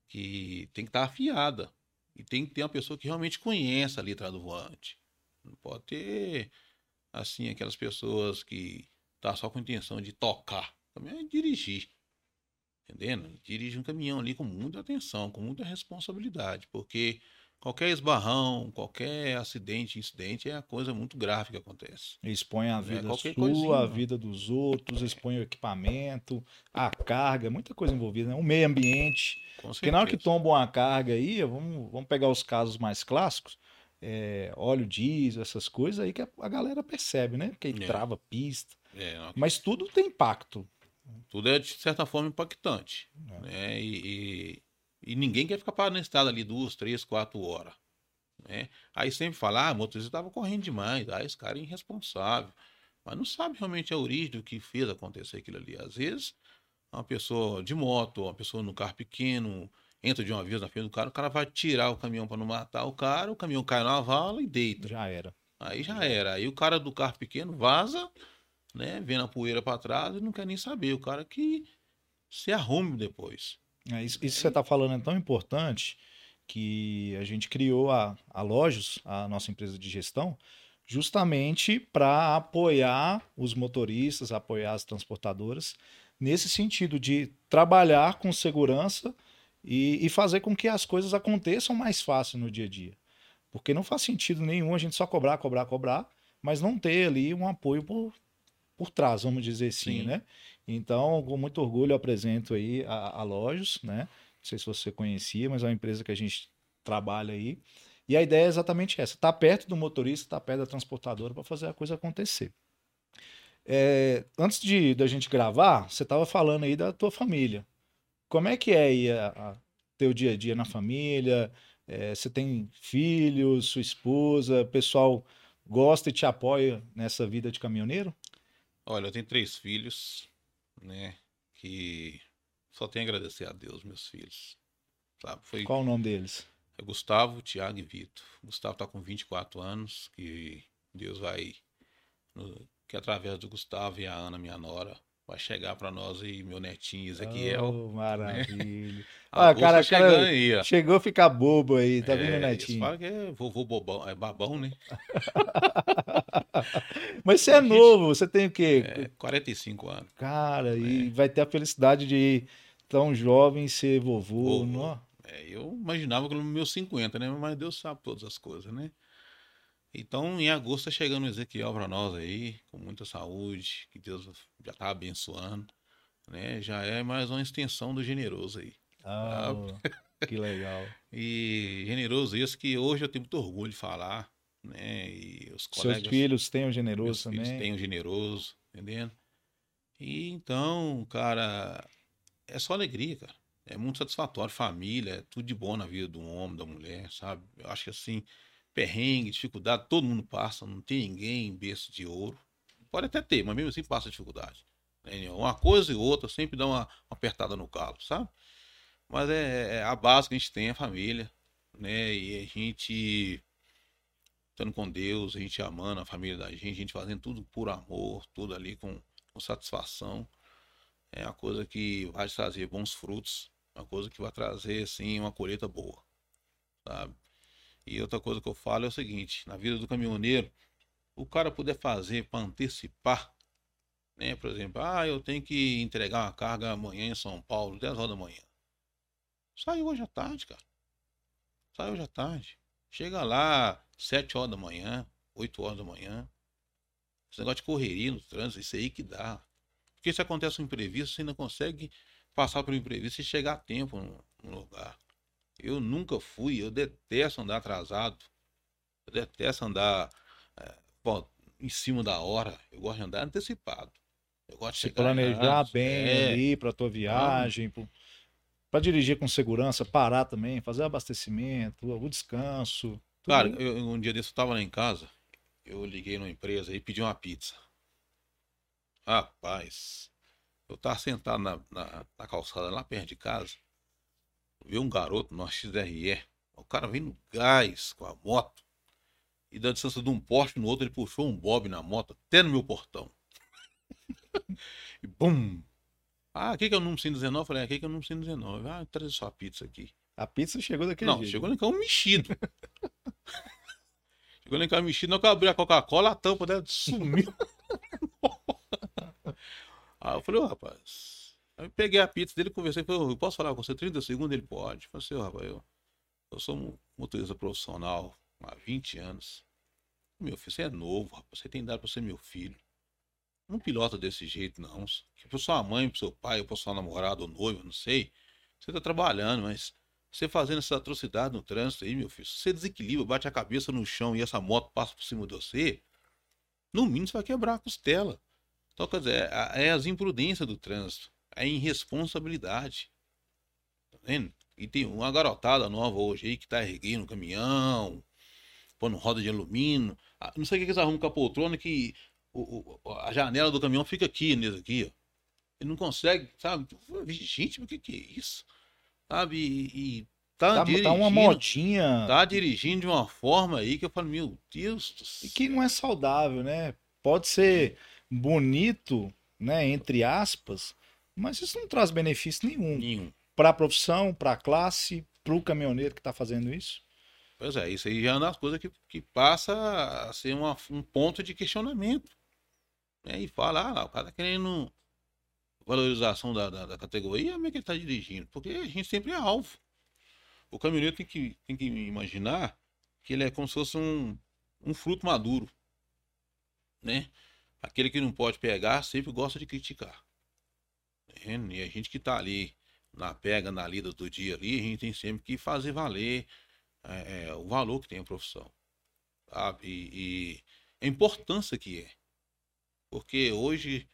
que tem que estar afiada. E tem que ter uma pessoa que realmente conheça ali atrás do volante. Não pode ter, assim, aquelas pessoas que tá só com a intenção de tocar. Também é dirigir. Entendendo? Dirige um caminhão ali com muita atenção, com muita responsabilidade, porque qualquer esbarrão, qualquer acidente, incidente é a coisa muito grave que acontece. Expõe a É, vida qualquer sua, coisinha, a não. vida dos outros, expõe o equipamento, a carga, muita coisa envolvida, né? O meio ambiente. Porque na hora que tomba uma carga aí, vamos, vamos pegar os casos mais clássicos, é, óleo diesel, essas coisas aí que a, a galera percebe, né? Porque aí É. trava pista. É, não, Mas tudo tem impacto. tudo é de certa forma impactante. É. Né? E, e- e ninguém quer ficar parado na estrada ali duas, três, quatro horas. Né? Aí sempre fala, ah, o motorista estava correndo demais, ah, esse cara é irresponsável. Mas não sabe realmente a origem do que fez acontecer aquilo ali. Às vezes, uma pessoa de moto, uma pessoa no carro pequeno, entra de uma vez na frente do cara, o cara vai tirar o caminhão para não matar o cara, o caminhão cai na vala e deita. Já era. Aí já era. Aí o cara do carro pequeno vaza, né? Vendo a poeira para trás e não quer nem saber. O cara que se arrume depois. É, isso, isso que você está falando é tão importante que a gente criou a, a Lojos, a nossa empresa de gestão, justamente para apoiar os motoristas, apoiar as transportadoras, nesse sentido de trabalhar com segurança e, e, fazer com que as coisas aconteçam mais fácil no dia a dia. Porque não faz sentido nenhum a gente só cobrar, cobrar, cobrar, mas não ter ali um apoio por, por trás, vamos dizer assim, Sim. né? Então, com muito orgulho, eu apresento aí a, a Lojos, né? Não sei se você conhecia, mas é uma empresa que a gente trabalha aí. E a ideia é exatamente essa: tá perto do motorista, tá perto da transportadora para fazer a coisa acontecer. É, antes de da gente gravar, você estava falando aí da tua família. Como é que é aí a, a teu dia a dia na família? É, você tem filhos, sua esposa, o pessoal gosta e te apoia nessa vida de caminhoneiro? Olha, eu tenho três filhos, né? Que só tenho a agradecer a Deus, meus filhos. Sabe? Foi... Qual o nome deles? É Gustavo, Tiago e Vitor. Gustavo está com 24 anos, que Deus vai, que através do Gustavo e a Ana, minha nora, vai chegar para nós e meu netinho Ezequiel. Oh, maravilha. *laughs* Né? ah, cara, cara aí, chegou a ficar bobo aí, tá é, vendo, netinho? Fala que é vovô bobão, é babão, né? *laughs* Mas você é novo, você tem o quê? É, 45 anos. Cara, é. e vai ter a felicidade de tão jovem ser vovô, vovô. Não? É, eu imaginava que no meus 50, né? Mas Deus sabe todas as coisas, né? Então, em agosto, tá chegando o Ezequiel para nós aí, com muita saúde, que Deus já tá abençoando, né? Já é mais uma extensão do generoso aí. Oh, que legal. *laughs* e generoso esse que hoje eu tenho muito orgulho de falar, né? E os colegas, Seus filhos têm o generoso também. Filhos têm o generoso, entendendo? E então, cara, é só alegria, cara é muito satisfatório. Família, é tudo de bom na vida do homem, da mulher, sabe? Eu acho que assim, perrengue, dificuldade, todo mundo passa, não tem ninguém berço de ouro. Pode até ter, mas mesmo assim passa dificuldade. Uma coisa e outra sempre dá uma, uma apertada no calo, sabe? Mas é, é, a base que a gente tem, é a família, né? E a gente estando com Deus, a gente amando a família da gente, a gente fazendo tudo por amor, tudo ali com, com satisfação. É uma coisa que vai trazer bons frutos uma coisa que vai trazer, assim, uma colheita boa, sabe? E outra coisa que eu falo é o seguinte, na vida do caminhoneiro, o cara puder fazer para antecipar, né? Por exemplo, ah, eu tenho que entregar uma carga amanhã em São Paulo, 10 horas da manhã. Sai hoje à tarde, cara. Sai hoje à tarde. Chega lá, 7 horas da manhã, 8 horas da manhã. Esse negócio de correria no trânsito, isso aí que dá. Porque se acontece um imprevisto, você ainda consegue passar por um imprevisto e chegar a tempo no, no lugar. Eu nunca fui, eu detesto andar atrasado. Eu detesto andar é, bom, em cima da hora. Eu gosto de andar antecipado. Eu gosto de Se planejar bem é, ali para tua viagem, para dirigir com segurança, parar também, fazer abastecimento, o descanso. Cara, eu, um dia desse eu tava lá em casa, eu liguei numa empresa e pedi uma pizza. Rapaz, eu tava sentado na, na, na, calçada lá perto de casa. Vi um garoto no XRE. O cara vem no gás com a moto. E da distância de um poste no outro, ele puxou um bob na moto até no meu portão. *laughs* e bum! Ah, aqui que é o número 119? Eu falei, aqui que é o número 119. Ah, traz sua pizza aqui. A pizza chegou daquele Não, jeito. chegou nem cá um mexido. *laughs* chegou nem cá um mexido. Não que eu abri a Coca-Cola, a tampa dela sumiu. *laughs* Aí eu falei, ô oh, rapaz. Aí eu peguei a pizza dele, conversei, falei, eu posso falar com você 30 segundos? Ele pode. Eu falei assim, oh, rapaz, eu, eu sou um motorista profissional há 20 anos. Meu filho, você é novo, rapaz, você tem dado pra ser meu filho. Não pilota desse jeito, não. Que pra sua mãe, pro seu pai, ou pro seu namorado ou noivo, não sei. Você tá trabalhando, mas você fazendo essa atrocidade no trânsito aí, meu filho, se você desequilibra, bate a cabeça no chão e essa moto passa por cima de você, no mínimo você vai quebrar a costela. Então, quer dizer, é, é as imprudências do trânsito, é a irresponsabilidade. Tá vendo? E tem uma garotada nova hoje aí que tá erguendo o caminhão, pondo roda de alumínio. Ah, não sei o que eles arrumam com a poltrona que o, o, a janela do caminhão fica aqui, nesse aqui, ó. Ele não consegue, sabe? Gente, o que, que é isso? Sabe? E, e tá, tá, dirigindo, tá uma modinha. Tá dirigindo de uma forma aí que eu falo, meu Deus do céu. E que não é saudável, né? Pode ser bonito, né, entre aspas, mas isso não traz benefício nenhum. Nenhum. para a profissão, para a classe, para o caminhoneiro que está fazendo isso? Pois é, isso aí já é uma das coisas que, que passa a ser uma, um ponto de questionamento. Né? E fala, ah, lá, o cara tá querendo valorização da, da, da categoria, como é que ele está dirigindo? Porque a gente sempre é alvo. O caminhoneiro tem que, tem que imaginar que ele é como se fosse um, um fruto maduro. Né? Aquele que não pode pegar sempre gosta de criticar. Né? E a gente que está ali na pega, na lida do dia ali, a gente tem sempre que fazer valer é, é, o valor que tem a profissão. Sabe? E, e a importância que é. Porque hoje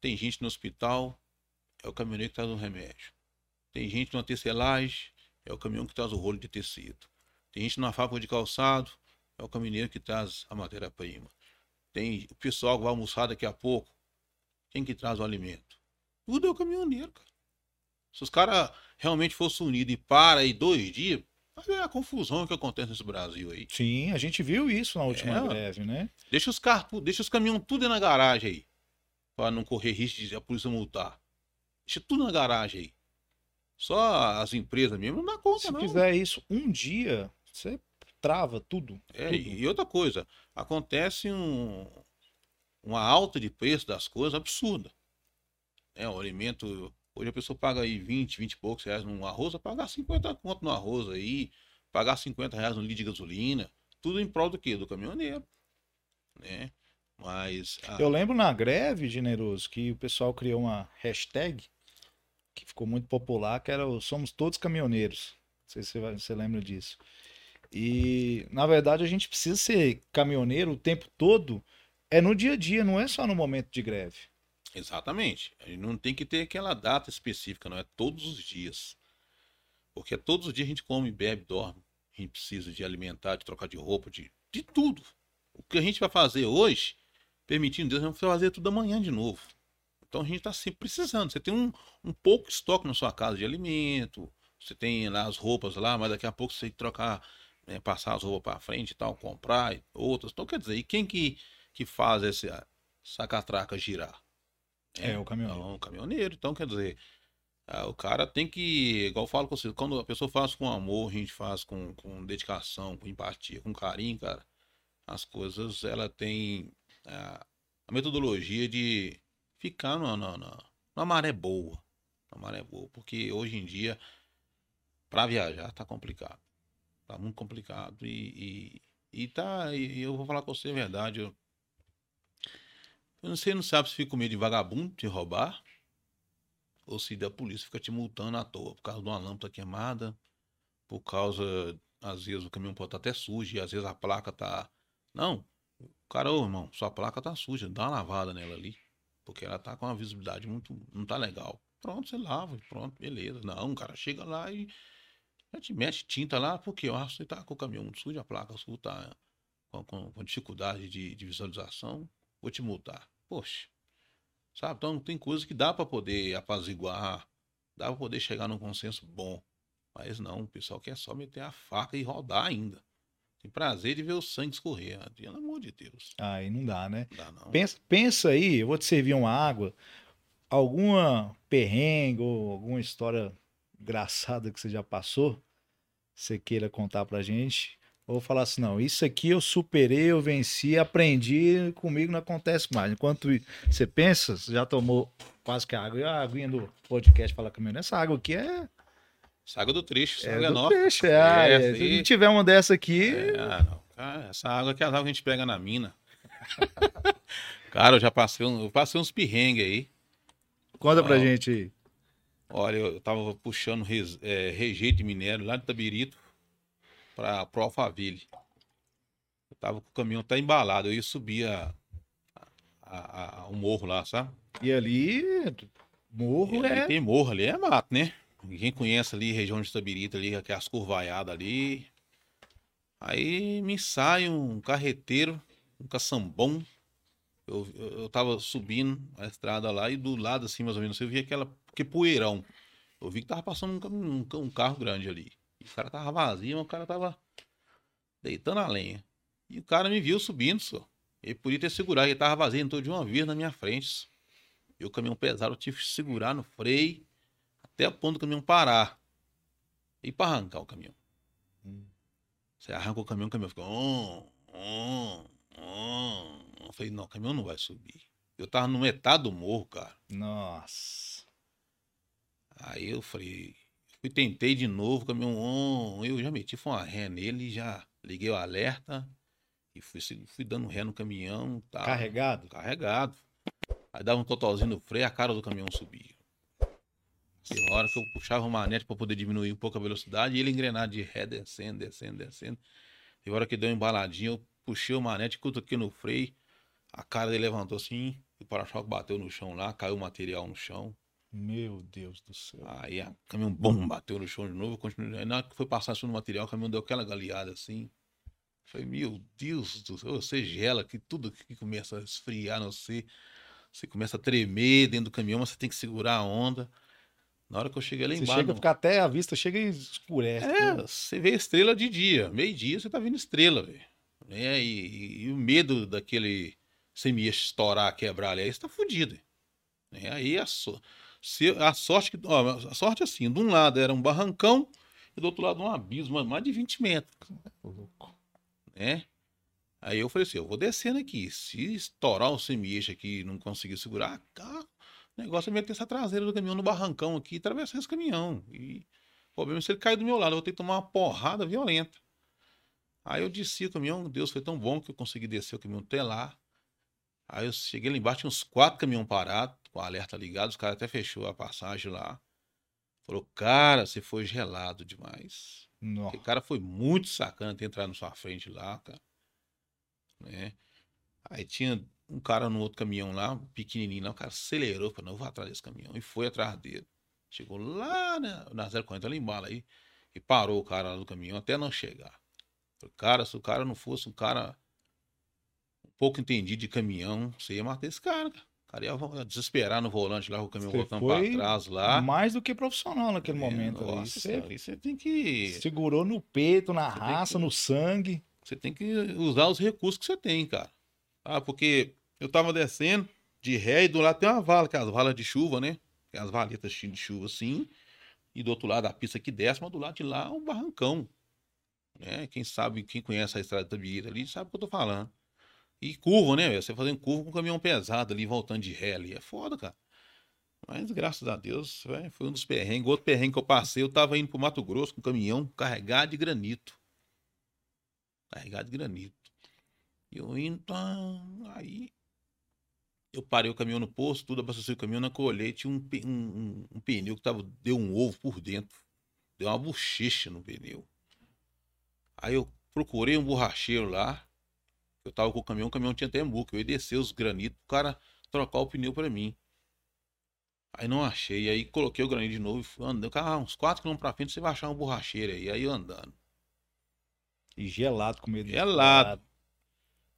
tem gente no hospital, é o caminhoneiro que traz o remédio. Tem gente na tecelagem, é o caminhão que traz o rolo de tecido. Tem gente na fábrica de calçado, é o caminhoneiro que traz a matéria-prima. Tem o pessoal que vai almoçar daqui a pouco, quem que traz o alimento? Tudo é o caminhoneiro, cara. Se os caras realmente fossem unidos e para aí dois dias, Olha a confusão que acontece nesse Brasil aí. Sim, a gente viu isso na última é, greve, né? Deixa os carros, deixa os caminhões tudo na garagem aí. Pra não correr risco de a polícia multar. Deixa tudo na garagem aí. Só as empresas mesmo não dá conta, Se não. Se fizer isso um dia, você trava tudo. É, tudo. E outra coisa, acontece um, uma alta de preço das coisas absurda. É, o alimento Hoje a pessoa paga aí 20, 20 e poucos reais no arroz, vai pagar 50 conto no arroz aí, pagar 50 reais no litro de gasolina, tudo em prol do quê? Do caminhoneiro, né? Mas... A... Eu lembro na greve, Generoso, que o pessoal criou uma hashtag que ficou muito popular, que era o Somos Todos Caminhoneiros. Não sei se você lembra disso. E, na verdade, a gente precisa ser caminhoneiro o tempo todo, é no dia a dia, não é só no momento de greve. Exatamente. Não tem que ter aquela data específica, não é todos os dias. Porque todos os dias a gente come, bebe, dorme. A gente precisa de alimentar, de trocar de roupa, de, de tudo. O que a gente vai fazer hoje, permitindo Deus, vai fazer tudo amanhã de novo. Então a gente está sempre precisando. Você tem um, um pouco estoque na sua casa de alimento, você tem lá as roupas lá, mas daqui a pouco você tem que trocar, né, passar as roupas para frente e tal, comprar outras. Então quer dizer, e quem que, que faz essa catraca girar? É, é o caminhoneiro. Não, o caminhoneiro. Então, quer dizer, o cara tem que, igual eu falo com você, quando a pessoa faz com amor, a gente faz com, com dedicação, com empatia, com carinho, cara, as coisas, ela tem a, a metodologia de ficar na, na, na, na maré boa. Na maré boa. Porque hoje em dia, para viajar, tá complicado. Tá muito complicado. E, e, e tá, e eu vou falar com você a verdade, eu você não sabe se fica com medo de vagabundo te roubar ou se da polícia fica te multando à toa por causa de uma lâmpada queimada, por causa, às vezes o caminhão pode estar até sujo e às vezes a placa tá. Não, cara, ô irmão, sua placa tá suja, dá uma lavada nela ali, porque ela tá com uma visibilidade muito. não tá legal. Pronto, você lava, pronto, beleza. Não, cara chega lá e já te mete tinta lá, porque ó, você tá com o caminhão sujo, a placa sua tá com, com, com dificuldade de, de visualização, vou te multar. Poxa, sabe? Então tem coisas que dá para poder apaziguar, dá para poder chegar num consenso bom. Mas não, o pessoal quer só meter a faca e rodar ainda. Tem prazer de ver o sangue escorrer, né? pelo amor de Deus. Aí não dá, né? Não dá, não. Pensa, pensa aí, eu vou te servir uma água, alguma perrengue ou alguma história engraçada que você já passou, você queira contar pra gente. Ou falar assim, não, isso aqui eu superei, eu venci, aprendi, comigo não acontece mais. Enquanto você pensa, você já tomou quase que a água, e a aguinha do podcast fala comigo, essa água aqui é... Essa água do trecho, essa é água é nossa. Trecho, é, é, Se a gente tiver uma dessa aqui... É, não. Cara, essa água aqui é a água que a gente pega na mina. *laughs* Cara, eu já passei, eu passei uns perrengues aí. Conta pra gente aí. Olha, eu tava puxando res, é, rejeito de minério lá de Tabirito para o Alphaville. Eu tava com o caminhão até embalado, eu ia subir a, a, a, o morro lá, sabe? E ali, morro e é. Tem morro ali, é mato, né? Quem conhece ali, região de Tabirita ali, aquelas curvaiadas ali. Aí me sai um carreteiro, um caçambão. Eu, eu, eu tava subindo a estrada lá e do lado assim, mais ou menos, eu vi aquela. Que poeirão. Eu vi que tava passando um, um, um carro grande ali. O cara tava vazio, mas o cara tava deitando a lenha. E o cara me viu subindo, só. Ele podia ter segurado, ele tava vazio, entrou de uma vez na minha frente. Só. E o caminhão pesado, eu tive que segurar no freio, até a ponto do caminhão parar. E para arrancar o caminhão. Hum. Você arranca o caminhão, o caminhão fica. "Oh, oh, oh". Eu falei, não, o caminhão não vai subir. Eu tava no metade do morro, cara. Nossa. Aí eu falei, fui, tentei de novo, o caminhão, on, eu já meti foi uma ré nele, já liguei o alerta e fui, fui dando ré no caminhão. Tá, Carregado? Carregado. Aí dava um totalzinho no freio, a cara do caminhão subia. Teve hora que eu puxava o manete para poder diminuir um pouco a velocidade e ele engrenar de ré, descendo, descendo, descendo. Teve hora que deu uma embaladinha, eu puxei o manete, cutuquei no freio, a cara dele levantou assim, e o para-choque bateu no chão lá, caiu o material no chão. Meu Deus do céu. Aí o caminhão, bum, bateu no chão de novo, eu continuei. Aí na hora que foi passar sobre o material, o caminhão deu aquela galeada assim. Falei, meu Deus do céu, você gela, que tudo que começa a esfriar no você, você começa a tremer dentro do caminhão, mas você tem que segurar a onda. Na hora que eu cheguei lá Você embaixo. chega a ficar até a vista, chega e escurece. É, tudo. você vê estrela de dia. Meio-dia você tá vendo estrela, velho. É, e, e- e o medo daquele semi estourar, quebrar ali, aí você tá fudido. É, aí a, so- se- a sorte que. Ó, a sorte assim, de um lado era um barrancão e do outro lado um abismo, mais de 20 metros, Louco. né? Aí eu falei assim, eu vou descendo aqui. Se estourar o semi aqui e não conseguir segurar, cara, o negócio é meter essa traseira do caminhão no barrancão aqui e atravessar esse caminhão. E o problema é se ele cair do meu lado, eu vou ter que tomar uma porrada violenta. Aí eu desci o caminhão, Deus foi tão bom que eu consegui descer o caminhão até lá. Aí eu cheguei lá embaixo, tinha uns quatro caminhões parados, o alerta ligado, os caras até fechou a passagem lá. Falou, cara, você foi gelado demais. Aquele cara foi muito sacana ter entrado na sua frente lá, cara. Né? Aí tinha um cara no outro caminhão lá, pequenininho lá, o cara acelerou, falou, não, eu vou atrás desse caminhão. E foi atrás dele. Chegou lá na, na 040, lá embala aí, e parou o cara lá do caminhão até não chegar. Falei, cara, se o cara não fosse um cara um pouco entendido de caminhão, você ia matar esse cara, cara. Vo- desesperar no volante lá, com o caminhão Você voltando pra trás lá. Mais do que profissional naquele É, momento ali. nossa, Você senhora, aí você tem que segurou no peito, na Você raça, que- no sangue. você tem que usar os recursos que você tem, cara. Ah, porque eu tava descendo de ré e do lado tem uma vala, que é as valas de chuva, né? Que é as valetas de chuva assim. E do outro lado a pista que desce, mas do lado de lá é um barrancão. Né? Quem sabe, quem conhece a estrada da Tabieira ali, sabe o que eu tô falando. E curva, né? Você fazendo curva com um caminhão pesado ali, voltando de ré ali. É foda, cara. Mas graças a Deus, velho, foi um dos perrengues. Outro perrengue que eu passei, eu tava indo pro Mato Grosso com um caminhão carregado de granito. Carregado de granito. E eu indo, tá, aí eu parei o caminhão no posto, tudo abasteci o caminhão, na eu olhei, tinha um, um, um- um pneu que tava, deu um ovo por dentro. Deu uma bochecha no pneu. Aí eu procurei um borracheiro lá, eu tava com o caminhão, o caminhão tinha até muco, eu ia descer os granitos, o cara trocar o pneu pra mim. Aí não achei, aí coloquei o granito de novo e fui andando. Ah, uns 4 km pra frente você vai achar um borracheiro aí. Aí eu andando. E gelado com medo Gelado.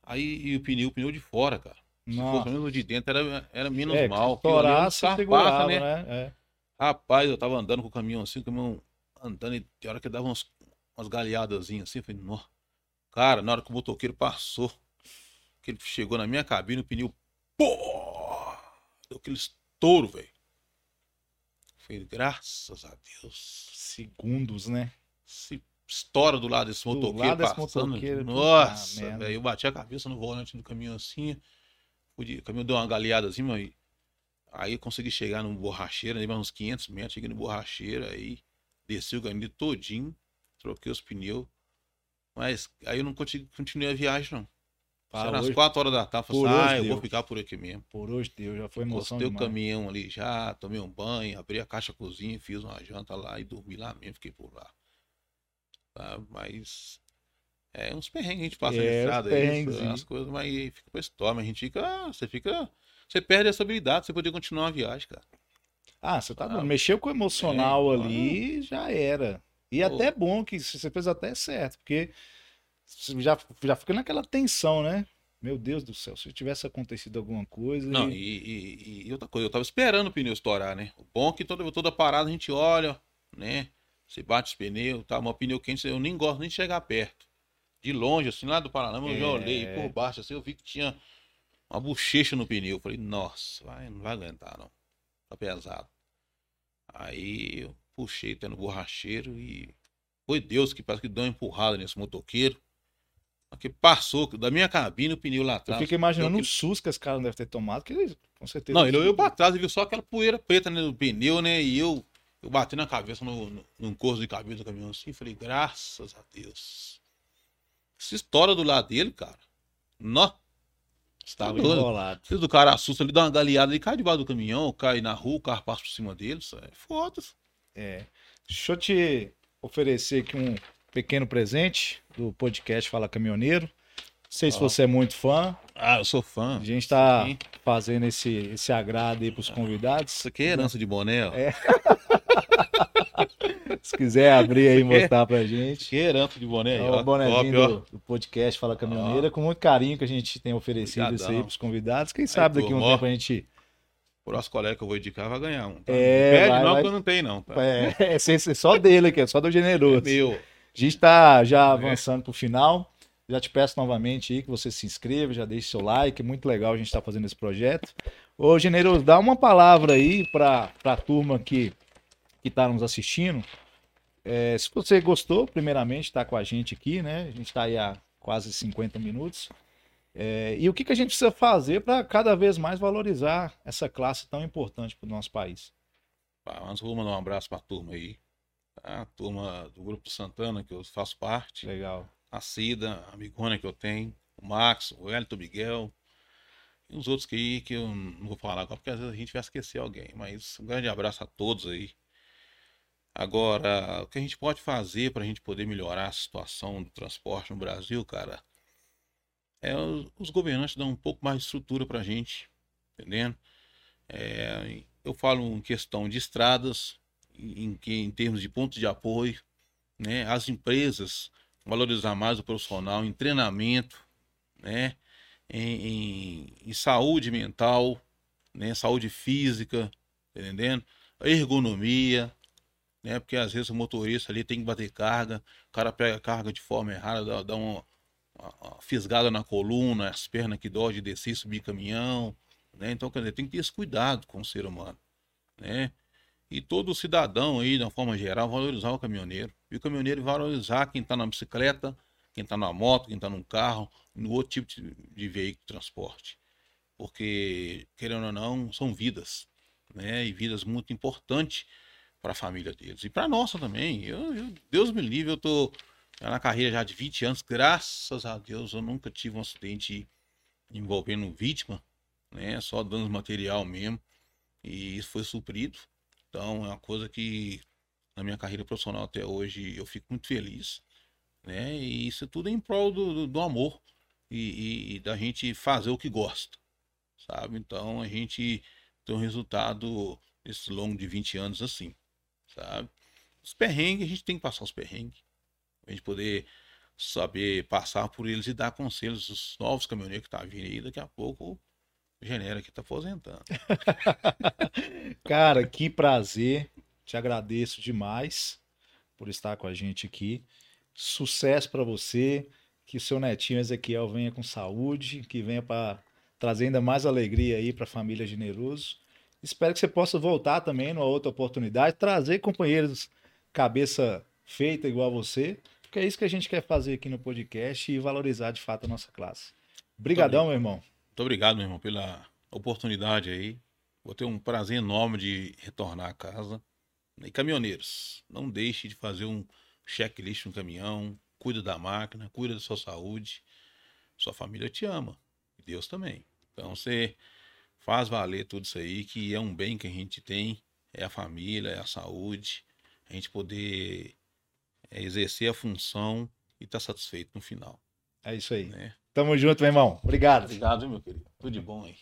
Aí o pneu, o pneu de fora, cara. Se fosse Nossa. mesmo de dentro, era, era menos É, mal. estourasse, carro segurava, né? né? É. Rapaz, eu tava andando com o caminhão assim, o caminhão andando e tem hora que dava umas, umas galeadazinhas assim, eu falei, nó. Cara, na hora que o motoqueiro passou, que ele chegou na minha cabine, o pneu, pô! Deu aquele estouro, velho. Falei, graças a Deus. Segundos, né? Se estoura do lado desse Do motoqueiro lado desse passando. motoqueiro, puta Nossa, velho. Eu bati a cabeça no volante do caminhão assim. O caminhão deu uma galeada assim, mas aí eu consegui chegar no borracheiro, mais uns 500 metros, cheguei no borracheiro, aí desci o granito todinho, troquei os pneus. Mas aí eu não continuei a viagem, não. Era às hoje- 4 horas da tarde, eu falei, ah, eu vou ficar por aqui mesmo. Por hoje deu, já foi emoção Encostei o demais. caminhão ali já, tomei um banho, abri a caixa cozinha, fiz uma janta lá e dormi lá mesmo, fiquei por lá. Tá? Mas é uns perrengues que a gente passa É, estrada, é isso, as coisas, mas fica pra história, mas a gente fica, você fica, você perde essa habilidade, você poder continuar a viagem, cara. Ah, você tá Ah. Mexeu com o emocional é, ali, já era. E Pô. até é bom que você fez até certo, porque já, já fica naquela tensão, né? Meu Deus do céu, se tivesse acontecido alguma coisa. Não, e- e, e- e outra coisa, eu tava esperando o pneu estourar, né? O bom é que toda, toda parada a gente olha, né? Você bate os pneus, tá? O pneu quente, eu nem gosto nem de chegar perto. De longe, assim, lá do Paraná, eu já É. olhei por baixo, assim, eu vi que tinha uma bochecha no pneu. Eu falei, nossa, vai, não vai aguentar, não. Tá pesado. Aí eu puxei até no borracheiro e foi Deus que parece que deu uma empurrada nesse motoqueiro. Porque passou da minha cabine o pneu lá Eu atrás. fico imaginando Eu o susto que esse cara não deve ter tomado, que ele, com certeza. Não, ele olhou pra trás e viu só aquela poeira preta né, no pneu, né? E eu, eu bati na cabeça, no, no, num corso de cabeça do caminhão assim, falei, graças a Deus. Essa história do lado dele, cara. Nó. Estava enrolado. Vezes o cara assusta, ele dá uma galeada, ele cai debaixo do caminhão, cai na rua, o carro passa por cima dele. Isso é foda-se. É. Deixa eu te oferecer aqui um pequeno presente do podcast Fala Caminhoneiro. Não sei se Ó. você é muito fã. Ah, eu sou fã. A gente está fazendo esse, esse agrado aí para os convidados. Isso aqui é herança de boné, ó. É. *laughs* Se quiser abrir aí e mostrar pra gente. Aqui é herança de boné aí, É ó. o Top, ó. do, do podcast Fala Caminhoneira, com muito carinho que a gente tem oferecido isso aí Obrigadão. pros convidados. Quem sabe daqui a um ó. tempo a gente. Nosso colega que eu vou indicar vai ganhar um. Tá? É, Pede vai- não, vai- que eu não tenho, não. Tá? É, esse é só dele aqui, é só do generoso. É meu. A gente está É. já avançando para o final. Já te peço novamente aí que você se inscreva, já deixe seu like. É muito legal a gente estar fazendo esse projeto. Ô, Generoso, dá uma palavra aí para a turma que está nos assistindo. É, se você gostou, primeiramente, está com a gente aqui, né? A gente está aí há quase 50 minutos. É, e o que, que a gente precisa fazer para cada vez mais valorizar essa classe tão importante para o nosso país? Pá, Antes vou mandar um abraço pra turma aí. tá? A turma do Grupo Santana, que eu faço parte. Legal. A Cida, a amigona que eu tenho. O Max, o Elton Miguel. E uns outros que, que eu não vou falar agora, porque às vezes a gente vai esquecer alguém. Mas um grande abraço a todos aí. Agora, o que a gente pode fazer para a gente poder melhorar a situação do transporte no Brasil, cara, é os, governantes dar um pouco mais de estrutura para a gente, entendendo? É, eu falo em questão de estradas, em, em termos de pontos de apoio, né? As empresas valorizar mais o profissional em treinamento, né? Em, em- em saúde mental, né? Saúde física, tá entendendo? Ergonomia, né? Porque às vezes o motorista ali tem que bater carga, o cara pega a carga de forma errada, dá, dá uma fisgada na coluna, as pernas que dói de descer e subir caminhão, né? Então, quer dizer, tem que ter esse cuidado com o ser humano, né? E todo cidadão aí, de uma forma geral, valorizar o caminhoneiro. E o caminhoneiro valorizar quem está na bicicleta, quem está na moto, quem está num carro, no outro tipo de, de veículo de transporte. Porque, querendo ou não, são vidas, né? E vidas muito importantes para a família deles. E para a nossa também. Eu, eu- Deus me livre, eu tô já na carreira já de 20 anos, graças a Deus, eu nunca tive um acidente envolvendo vítima, né? Só danos material mesmo. E isso foi suprido. Então é uma coisa que na minha carreira profissional até hoje eu fico muito feliz, né? E isso tudo em prol do, do- do amor e, e- e da gente fazer o que gosta, sabe? Então a gente tem um resultado esse longo de 20 anos assim, sabe? Os perrengues, a gente tem que passar os perrengues, a gente poder saber passar por eles e dar conselhos aos novos caminhoneiros que tá vindo aí, daqui a pouco o Genera que tá aposentando. *laughs* Cara, que prazer. Te agradeço demais por estar com a gente aqui. Sucesso para você. Que o seu netinho Ezequiel venha com saúde, que venha para trazer ainda mais alegria aí para a família Generoso. Espero que você possa voltar também numa outra oportunidade, trazer companheiros cabeça feita igual a você, porque é isso que a gente quer fazer aqui no podcast e valorizar de fato a nossa classe. Obrigadão, meu irmão. Muito obrigado, meu irmão, pela oportunidade aí. Vou ter um prazer enorme de retornar a casa. E caminhoneiros, não deixe de fazer um checklist no caminhão. Cuida da máquina, cuida da sua saúde. Sua família te ama. E Deus também. Então você faz valer tudo isso aí, que é um bem que a gente tem. É a família, é a saúde. A gente poder é, exercer a função e estar satisfeito no final. É isso aí. Né? Tamo junto, meu irmão. Obrigado. Obrigado, meu querido. Tudo de bom aí.